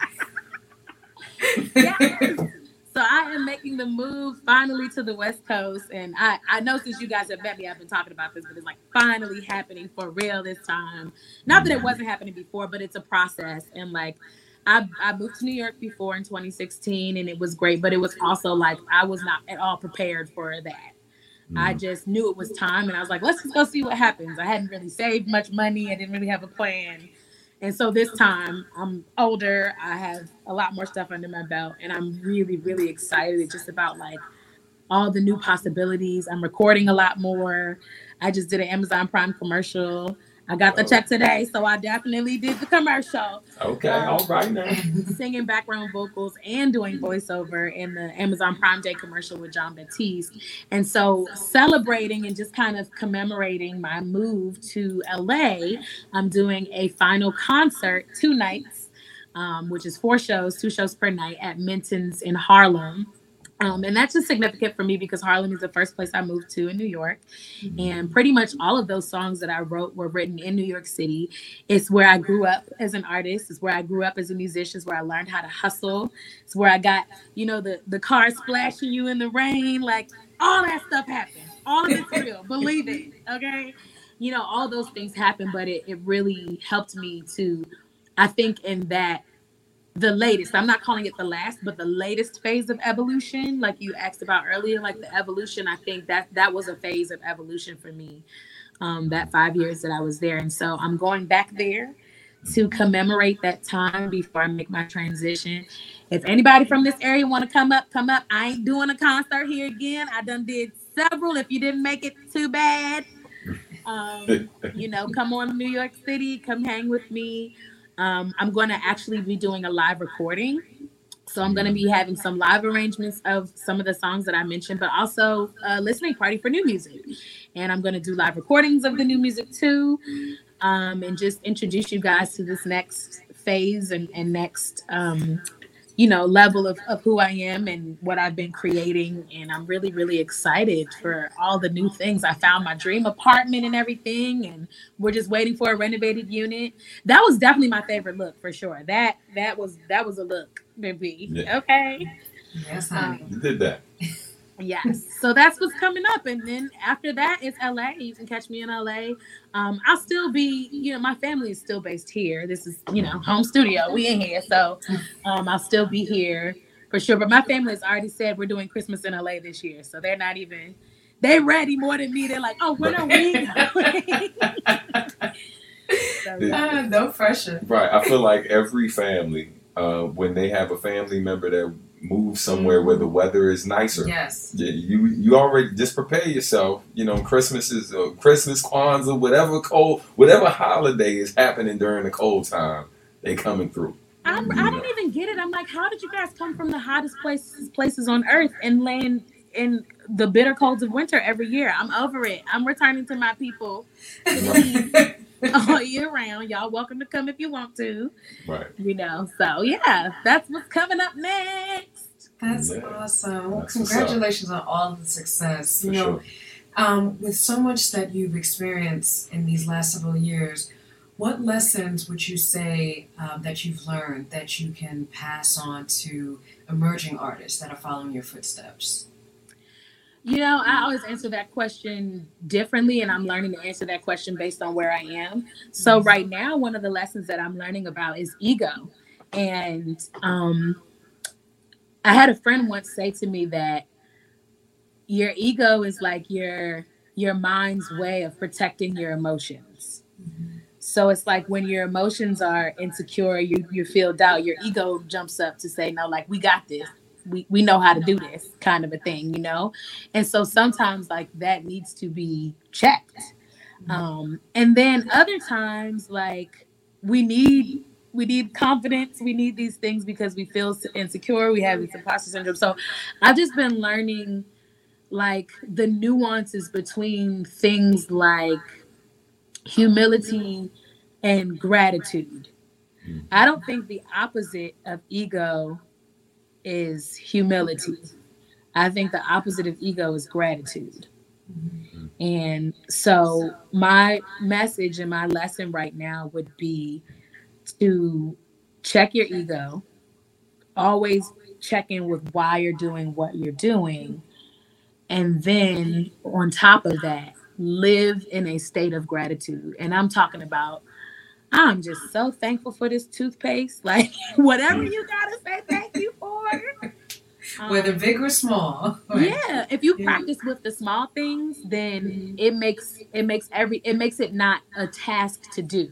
Yes. So I am making the move finally to the West Coast, and I I know since you guys have met me, I've been talking about this, but it's like finally happening for real this time. Not that it mm-hmm. wasn't happening before, but it's a process, and like. I, I moved to New York before in 2016 and it was great, but it was also like I was not at all prepared for that. I Mhm. just knew it was time and I was like, let's just go see what happens. I hadn't really saved much money, I didn't really have a plan. And so this time I'm older, I have a lot more stuff under my belt, and I'm really, really excited just about like all the new possibilities. I'm recording a lot more. I just did an Amazon Prime commercial. I got the check today, so I definitely did the commercial Okay, Um, all right now. singing background vocals and doing voiceover in the Amazon Prime Day commercial with Jon Batiste. And so, celebrating and just kind of commemorating my move to LA, I'm doing a final concert, two nights, um, which is four shows, two shows per night at Minton's in Harlem. Um, and that's just significant for me because Harlem is the first place I moved to in New York. And pretty much all of those songs that I wrote were written in New York City. It's where I grew up as an artist. It's where I grew up as a musician. It's where I learned how to hustle. It's where I got, you know, the the car splashing you in the rain. Like all that stuff happened. All of it's real. Believe it. Okay. You know, all those things happen, but it, it really helped me to, I think, in that the latest, I'm not calling it the last, but the latest phase of evolution, like you asked about earlier, like the evolution, I think that that was a phase of evolution for me. Um, that five years that I was there. And so I'm going back there to commemorate that time before I make my transition. If anybody from this area want to come up, come up. I ain't doing a concert here again. I done did several. If you didn't make it, too bad. Um, you know, come on to New York City, come hang with me. Um, I'm going to actually be doing a live recording. So I'm going to be having some live arrangements of some of the songs that I mentioned, but also a listening party for new music. And I'm going to do live recordings of the new music too, um, and just introduce you guys to this next phase and, and next, um, you know, level of, of who I am and what I've been creating. And I'm really, really excited for all the new things. I found my dream apartment and everything, and we're just waiting for a renovated unit. That was definitely my favorite look for sure. That that was that was a look, baby. Yeah. Okay. Yes, um, honey. You did that. Yes. So that's what's coming up. And then after that, it's LA. You can catch me in LA. Um, I'll still be, you know, my family is still based here. This is, you know, home studio. We in here. So um, I'll still be here for sure. But my family has already said we're doing Christmas in LA this year. So they're not even, they're ready more than me. They're like, oh, when are we going? so, uh, no pressure. Right. I feel like every family, uh, when they have a family member that move somewhere where the weather is nicer. Yes. You you already just prepare yourself. You know, Christmas is uh, Christmas, Kwanzaa, whatever cold, whatever holiday is happening during the cold time, they coming through. I'm, I don't even get it. I'm like, how did you guys come from the hottest places places on earth and land in the bitter colds of winter every year? I'm over it. I'm returning to my people all year round. Y'all welcome to come if you want to. Right. You know, so yeah, that's what's coming up next. That's yeah. awesome. Well, congratulations on all the success. For you know, sure. um, with so much that you've experienced in these last several years, what lessons would you say um, that you've learned that you can pass on to emerging artists that are following your footsteps? You know, I always answer that question differently, and I'm learning to answer that question based on where I am. So, right now, one of the lessons that I'm learning about is ego. And um, I had a friend once say to me that your ego is like your your mind's way of protecting your emotions. Mm-hmm. So it's like when your emotions are insecure, you you feel doubt, your ego jumps up to say, "No, like we got this we, we know how to do this kind of a thing, you know? And so sometimes like that needs to be checked. Mm-hmm. Um, and then other times like we need we need confidence, we need these things because we feel insecure, we have this imposter syndrome. So I've just been learning like the nuances between things like humility and gratitude. Mm-hmm. I don't think the opposite of ego is humility. I think the opposite of ego is gratitude. And so, my message and my lesson right now would be to check your ego, always check in with why you're doing what you're doing. And then, on top of that, live in a state of gratitude. And I'm talking about I'm just so thankful for this toothpaste. Like whatever you gotta say thank you for. Um, Whether big or small. Right? Yeah. If you practice with the small things, then mm-hmm. it makes it makes every it makes it not a task to do.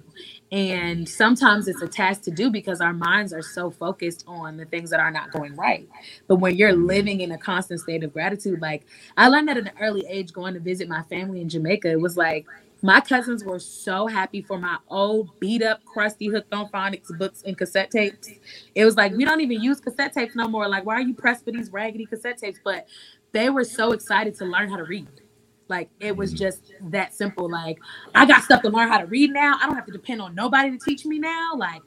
And sometimes it's a task to do because our minds are so focused on the things that are not going right. But when you're mm-hmm. living in a constant state of gratitude, like I learned that at an early age going to visit my family in Jamaica, it was like my cousins were so happy for my old beat up, crusty hooked on phonics books and cassette tapes. It was like we don't even use cassette tapes no more. Like, why are you pressed for these raggedy cassette tapes? But they were so excited to learn how to read. Like it was mm-hmm. just that simple. Like I got stuff to learn how to read now. I don't have to depend on nobody to teach me now. Like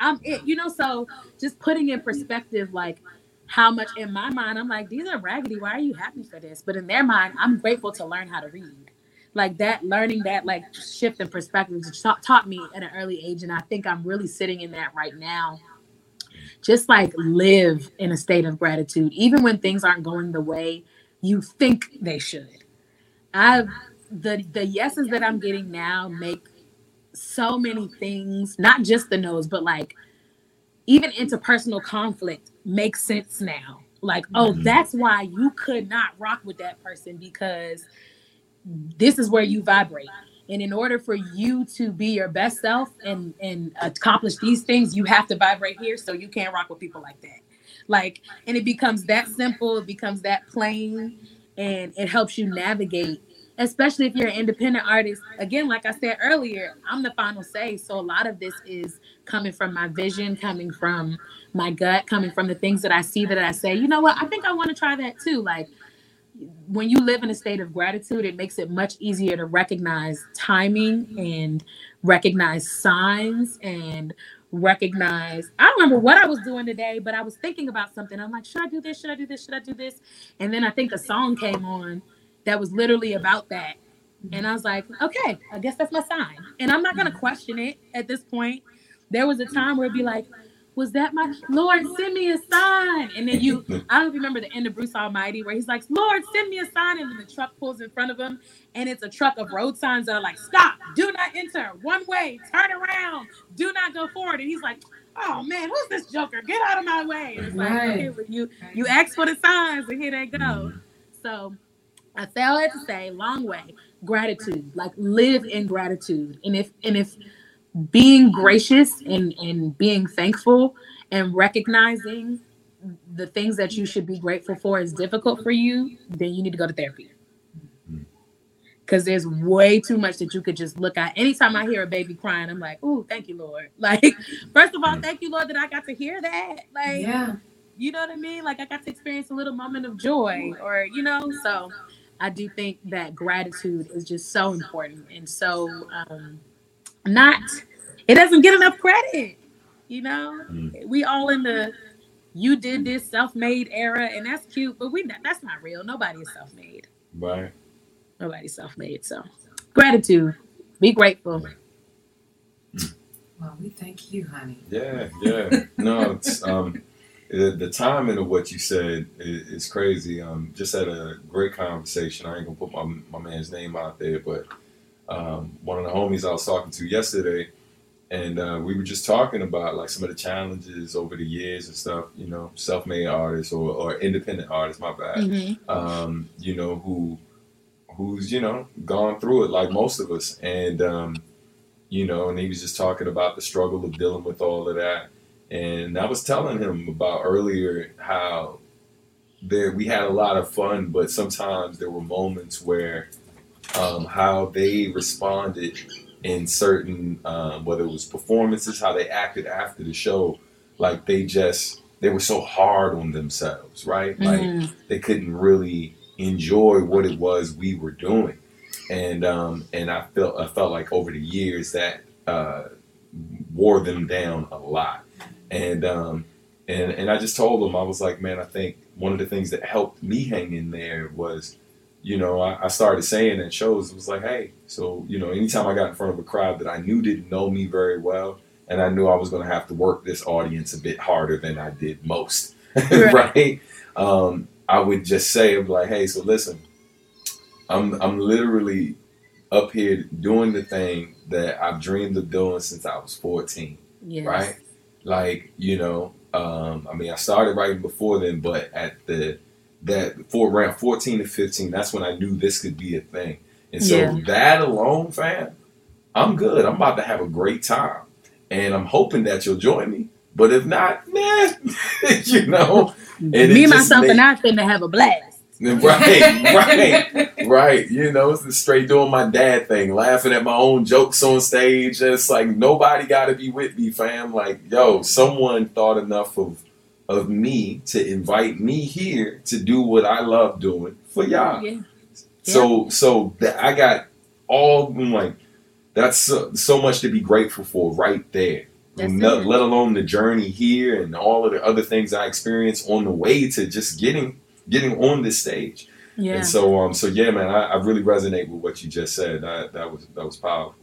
I'm it, you know. So just putting in perspective, like how much in my mind, I'm like, these are raggedy. Why are you happy for this? But in their mind, I'm grateful to learn how to read like that learning that like shift in perspective taught, taught me at an early age and i think i'm really sitting in that right now. Just like live in a state of gratitude. Even when things aren't going the way you think they should. I've the the yeses that i'm getting now make so many things not just the no's but like even interpersonal conflict makes sense now. Like oh mm-hmm. that's why you could not rock with that person because this is where you vibrate. And in order for you to be your best self and and accomplish these things you have to vibrate here so you can't rock with people like that. Like and it becomes that simple it becomes that plain and it helps you navigate especially if you're an independent artist. Again like i said earlier i'm the final say. So a lot of this is coming from my vision coming from my gut coming from the things that i see that i say you know what? I think i want to try that too. Like when you live in a state of gratitude, it makes it much easier to recognize timing and recognize signs and recognize. I don't remember what I was doing today, but I was thinking about something. I'm like, should I do this? Should I do this? Should I do this? And then I think a song came on that was literally about that. And I was like, okay, I guess that's my sign. And I'm not going to mm. question it at this point. There was a time where it'd be like, was that my Lord? Send me a sign. And then you, I don't remember the end of Bruce Almighty where he's like, Lord, send me a sign. And then the truck pulls in front of him. And it's a truck of road signs that are like, stop, do not enter, one way, turn around, do not go forward. And he's like, oh man, who's this joker? Get out of my way. And it's like, Right. okay, well, you, you ask for the signs and here they go. Mm. So I say all that to say, long way, gratitude. Like live in gratitude. And if and if being gracious and, and being thankful and recognizing the things that you should be grateful for is difficult for you, then you need to go to therapy. Because there's way too much that you could just look at. Anytime I hear a baby crying, I'm like, "Ooh, thank you, Lord!" Like, first of all, thank you, Lord, that I got to hear that. Like, Yeah. you know what I mean? Like I got to experience a little moment of joy or you know, so I do think that gratitude is just so important and so um not it doesn't get enough credit, you know? Mm. We all in the you did this self-made era and that's cute, but we not, that's not real. Nobody is self-made. Right. Nobody's self-made. So gratitude. Be grateful. Well, we thank you, honey. Yeah, yeah. No, it's um the, the timing of what you said is, is crazy. Um just had a great conversation. I ain't gonna put my my man's name out there, but um one of the homies I was talking to yesterday and uh, we were just talking about like some of the challenges over the years and stuff, you know, self-made artists or, or independent artists, my bad. Mhm. um, you know, who who's you know gone through it like most of us, and um, you know, and he was just talking about the struggle of dealing with all of that, and I was telling him about earlier how there we had a lot of fun, but sometimes there were moments where um, how they responded in certain um, whether it was performances, how they acted after the show, like they just they were so hard on themselves, right? Like Mhm. they couldn't really enjoy what it was we were doing, and um, and I felt I felt like over the years that uh, wore them down a lot, and um, and and I just told them I was like, man, I think one of the things that helped me hang in there was, you know, I, I started saying in shows it was like, hey, so you know, anytime I got in front of a crowd that I knew didn't know me very well, and I knew I was going to have to work this audience a bit harder than I did most, Right. right? Um, I would just say, I'm like, hey, so listen, I'm I'm literally up here doing the thing that I've dreamed of doing since I was 14, Yes. right? Like, you know, um, I mean, I started writing before then, but at the that for around 14 to 15, that's when I knew this could be a thing. And so Yeah. that alone, fam, I'm good. I'm about to have a great time. And I'm hoping that you'll join me. But if not, man, you know, And Me, myself, made- and I finna have a blast. right, right, right. You know, it's the straight doing my dad thing, laughing at my own jokes on stage. And it's like nobody got to be with me, fam. Like, yo, someone thought enough of of me to invite me here to do what I love doing for y'all. Yeah. So, so that I got all I'm like that's so, so much to be grateful for right there. No- let alone the journey here and all of the other things I experienced on the way to just getting getting on this stage. Yeah. And so, um, so yeah, man, I, I really resonate with what you just said. That that was that was powerful.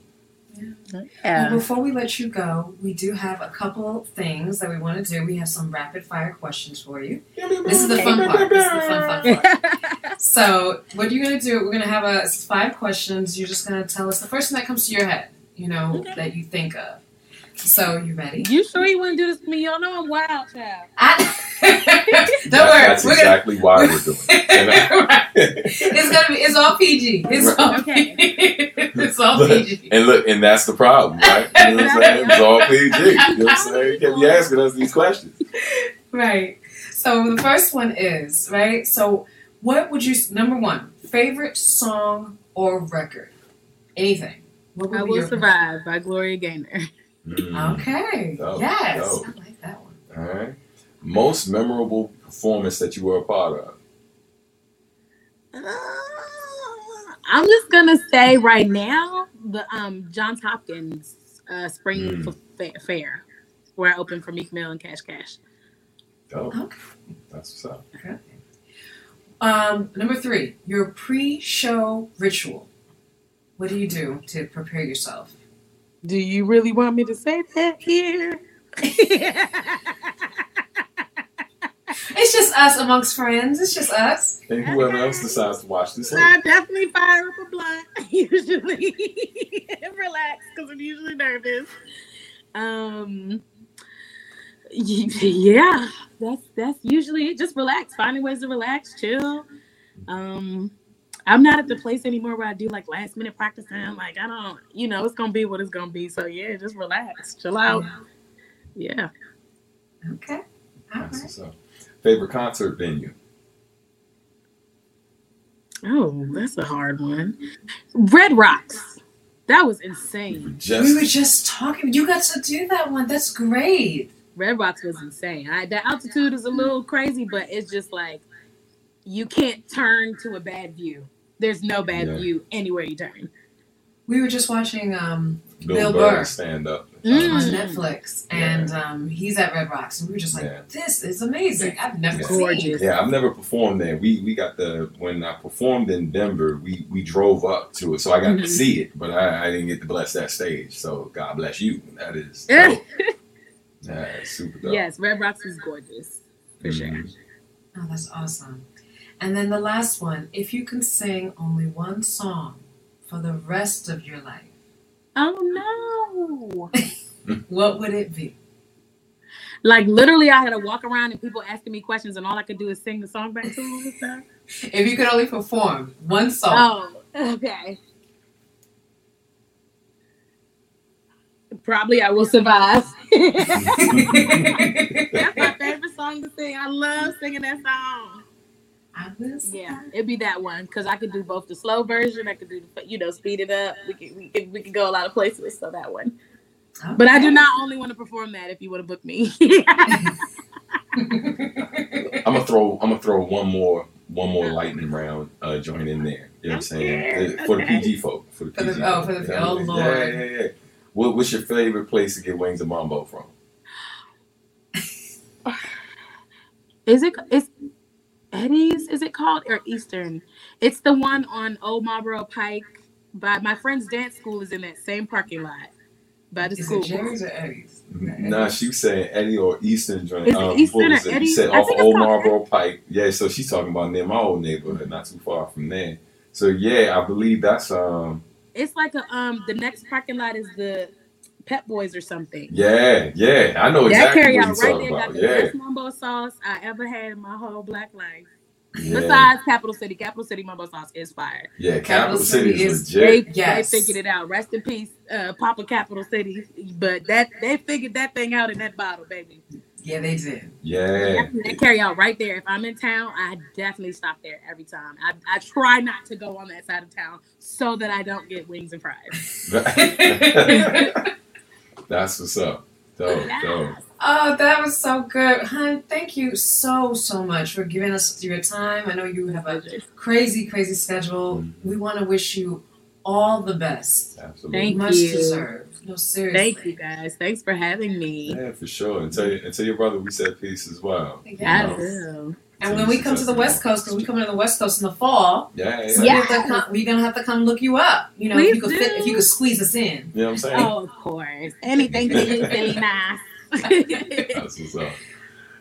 Well, Yeah. before we let you go, we do have a couple things that we want to do. We have some rapid fire questions for you. This is the fun part. This is the fun, fun part. So, what are you're going to do, we're going to have a five questions. You're just going to tell us the first thing that comes to your head, you know, Okay. that you think of. So, you ready? you sure you want to do this to me? Y'all know I'm wild, child. I, don't That- worry. That's we're exactly why we're doing it. Right. It's gonna be. It's all PG. It's all Okay. it's all Look, PG. And look, and that's the problem, right? You know what I'm saying? It's all PG. You know what I'm saying? You can't be asking us these questions. Right. So the first one is right. So what would you number one favorite song or record? Anything. What would I be Will your- Survive by Gloria Gaynor. Mm. Okay. Dope, yes. dope. I like that one. All right. Most memorable performance that you were a part of. I'm just gonna say right now the um Johns Hopkins uh, Spring Mm. Fa- Fair, where I opened for Meek Mill and Cash Cash. Dope. Okay. That's what's up. Okay. Um, number three, your pre-show ritual. What do you do to prepare yourself? Do you really want me to say that here? It's just us amongst friends. It's just us. And whoever else decides to watch this. I definitely fire up a blunt. Usually, relax because I'm usually nervous. Um, yeah, that's that's usually it. Just relax, finding ways to relax, chill. Um, I'm not at the place anymore where I do like last minute practicing. Like I don't, you know, it's gonna be what it's gonna be. So yeah, just relax, chill out. Uh-huh. Yeah. Okay. Right. what's. Favorite concert venue? Oh, that's a hard one. Red Rocks. That was insane. Just we were just talking. You got to do that one. That's great. Red Rocks was insane. I, the altitude is a little crazy, but it's just like you can't turn to a bad view. There's no bad Yeah. view anywhere you turn. We were just watching um, Bill, Bill Burr, Burr. stand up. Mm. on Netflix, and um, he's at Red Rocks, and we were just like, Yeah. "This is amazing. I've never Yeah. seen." Gorgeous. Yeah, I've never performed there. We we got the when I performed in Denver, we we drove up to it, so I got Mhm. to see it, but I, I didn't get to bless that stage. So God bless you. That is Yeah. dope. yeah, super dope. Yes, Red Rocks is gorgeous for sure. Mhm. Oh, that's awesome. And then the last one: if you can sing only one song for the rest of your life, Oh no! what would it be? like literally, I had to walk around and people asking me questions, and all I could do is sing the song back to them. If you could only perform one song, Oh, okay. Probably I will survive. That's my favorite song to sing. I love singing that song. I will. Yeah, it'd be that one because I could do both the slow version. I could do, the, you know, speed it up. We could, we could, we could go a lot of places. So that one. But I do not only want to perform that. If you want to book me, I'm gonna throw I'm gonna throw one more one more lightning round uh, joint in there. You know what I'm saying? Okay, Uh, For the okay. PG folk. For the For the- PG. oh, for the- You know oh, what I mean? Lord. Yeah, yeah, yeah. What, what's your favorite place to get wings of mumbo from? is it? It's Eddie's. Is it called or Eastern? It's the one on Old Marlboro Pike. By my friend's dance school is in that same parking lot. By the Is school. it Jerry's or Eddie's? Nah, she was saying Eddie or Eastern joint. Is it um, Eastern or it? Eddie? You said I off think of it's Old called Marlboro Pike. Yeah, so she's talking about near my old neighborhood, not too far from there. So yeah, I believe that's um It's like a um. The next parking lot is the Pep Boys or something. yeah, yeah. I know that exactly carry what out you're right talking there got the Yeah. best mumbo sauce I ever had in my whole black life. yeah. Besides Capital City, Capital City mumbo sauce is fire. Yeah, Capital Capital City City is is They. Yes. they figured it out. Rest in peace, uh, Papa Capital City. But that they figured that thing out in that bottle, baby. Yeah, they did. Yeah. They carry out right there. If I'm in town, I definitely stop there every time. I, I try not to go on that side of town so that I don't get wings and fries. That's what's up. Dope, dope. Oh, that was so good. Hun, thank you so, so much for giving us your time. I know you have a crazy, crazy schedule. Mhm. We want to wish you all the best. Absolutely. Thank Much you. deserved. No, seriously. Thank you guys. Thanks for having me. Yeah, for sure. And tell, you, and tell your brother we said peace as well. I Yes. will. And when we come to the West Coast, because we come to the West Coast in the fall, Yeah, so yeah. we have to come, we're gonna have to come look you up. You know, if you could fit, if you could squeeze us in. You know what I'm saying? Oh, of course. Anything to you, silly nice. That's what's up.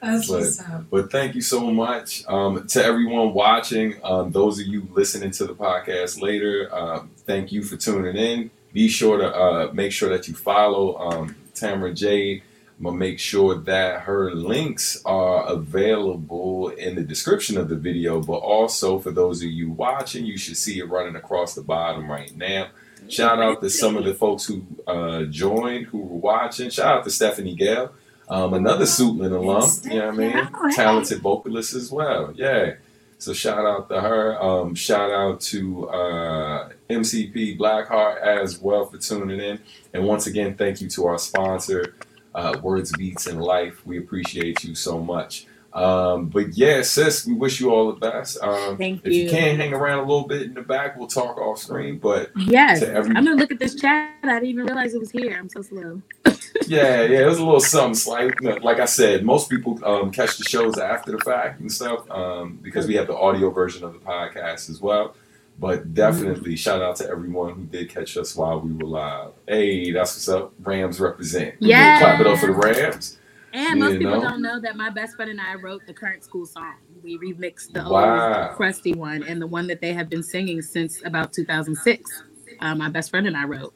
That's But- what's up. But thank you so much um, to everyone watching. Um, those of you listening to the podcast later, um, thank you for tuning in. Be sure to uh, make sure that you follow um, Tamara Jade. I'm gonna make sure that her links are available in the description of the video, but also for those of you watching, you should see it running across the bottom right now. Shout out to some of the folks who uh, joined, who were watching. Shout out to Stephanie Gale, um, another Suitland alum. You know what I mean? Oh, hey. Talented vocalist as well. Yeah. So shout out to her. Um, shout out to uh, MCP Blackheart as well for tuning in. And once again, thank you to our sponsor, uh, Words Beats and Life. We appreciate you so much. Um, but yeah, sis, we wish you all the best. Um, Thank if you you. can hang around a little bit in the back, we'll talk off screen. But Yes. Every- I'm gonna look at this chat. I didn't even realize it was here. I'm so slow. yeah, yeah, it was a little something slight. Like I said, most people um, catch the shows after the fact and stuff um, because we have the audio version of the podcast as well. But definitely shout out to everyone who did catch us while we were live. Hey, that's what's up. Rams represent. Yeah. Clap it up for the Rams. And most You people know? don't know that my best friend and I wrote the current school song. We remixed the Wow. old crusty one and the one that they have been singing since about 2006. Uh, my best friend and I wrote.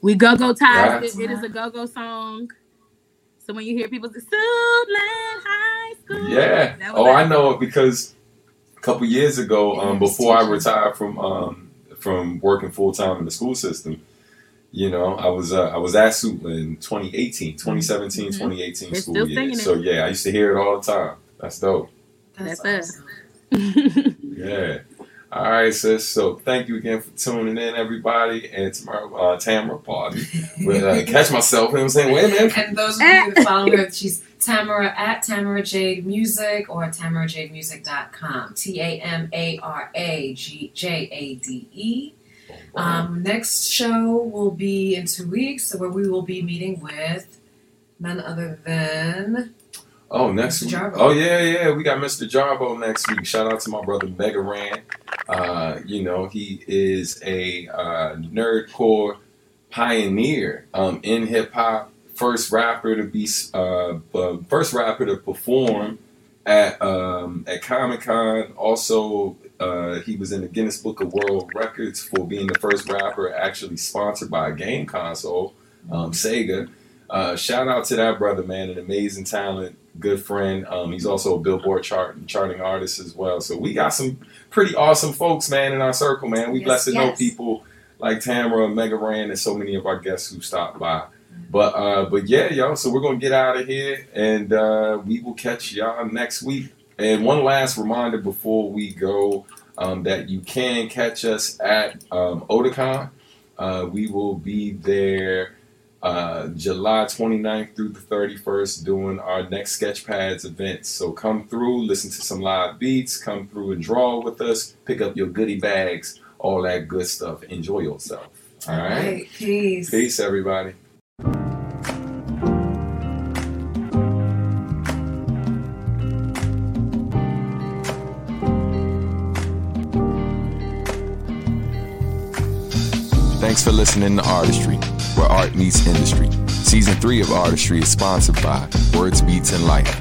We go go ties. It, it is a go go song. So when you hear people say High School, Yeah. Oh. I know it because couple years ago, um, Yes, before I retired from um, from working full time in the school system, you know, I was uh, I was at Suitland 2018, 2017, Mhm. 2018 They're school still year. So yeah, I used to hear it all the time. That's dope. That's, That's awesome. Yeah. All right, sis. So thank you again for tuning in, everybody. And tomorrow, uh, Tamara. But, uh, catch myself. You know what I'm saying? Wait a minute. And those of you that follow her, she's Tamara at Tamara Jade Music or tamarajademusic.com. T A M A R A G J A D E. Um, next show will be in two weeks, where we will be meeting with none other than Oh, next Mr. week. Jarbo. Oh, yeah, yeah. We got Mr. Jarbo next week. Shout out to my brother Mega Ran. Uh, you know, he is a uh, nerdcore pioneer um, in hip hop. First rapper to be, uh, uh, first rapper to perform at um, at Comic Con. Also, uh, he was in the Guinness Book of World Records for being the first rapper actually sponsored by a game console, um, Sega. Uh, shout out to that brother, man, an amazing talent, good friend. Um, he's also a Billboard chart charting artist as well. So we got some pretty awesome folks, man, in our circle, man. We Yes, blessed to know people like Tamara, Mega Ran, and so many of our guests who stopped by. But uh, but yeah, y'all. So we're gonna get out of here, and uh, we will catch y'all next week. And one last reminder before we go um, that you can catch us at um, Otakon. Uh, we will be there uh, July 29th through the 31st doing our next Sketchpads event. So come through, listen to some live beats, come through and draw with us, pick up your goodie bags, all that good stuff. Enjoy yourself. All right. Peace. Peace, everybody. Thanks for listening to Artistry, where art meets industry. Season 3 of Artistry is sponsored by Words, Beats, and Life.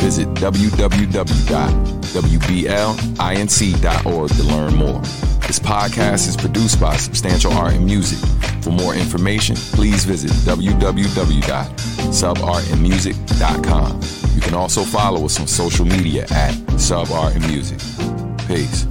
Visit www.wblinc.org to learn more. This podcast is produced by Substantial Art and Music. For more information, please visit www.subartandmusic.com. You can also follow us on social media at Sub Art and Music. Peace.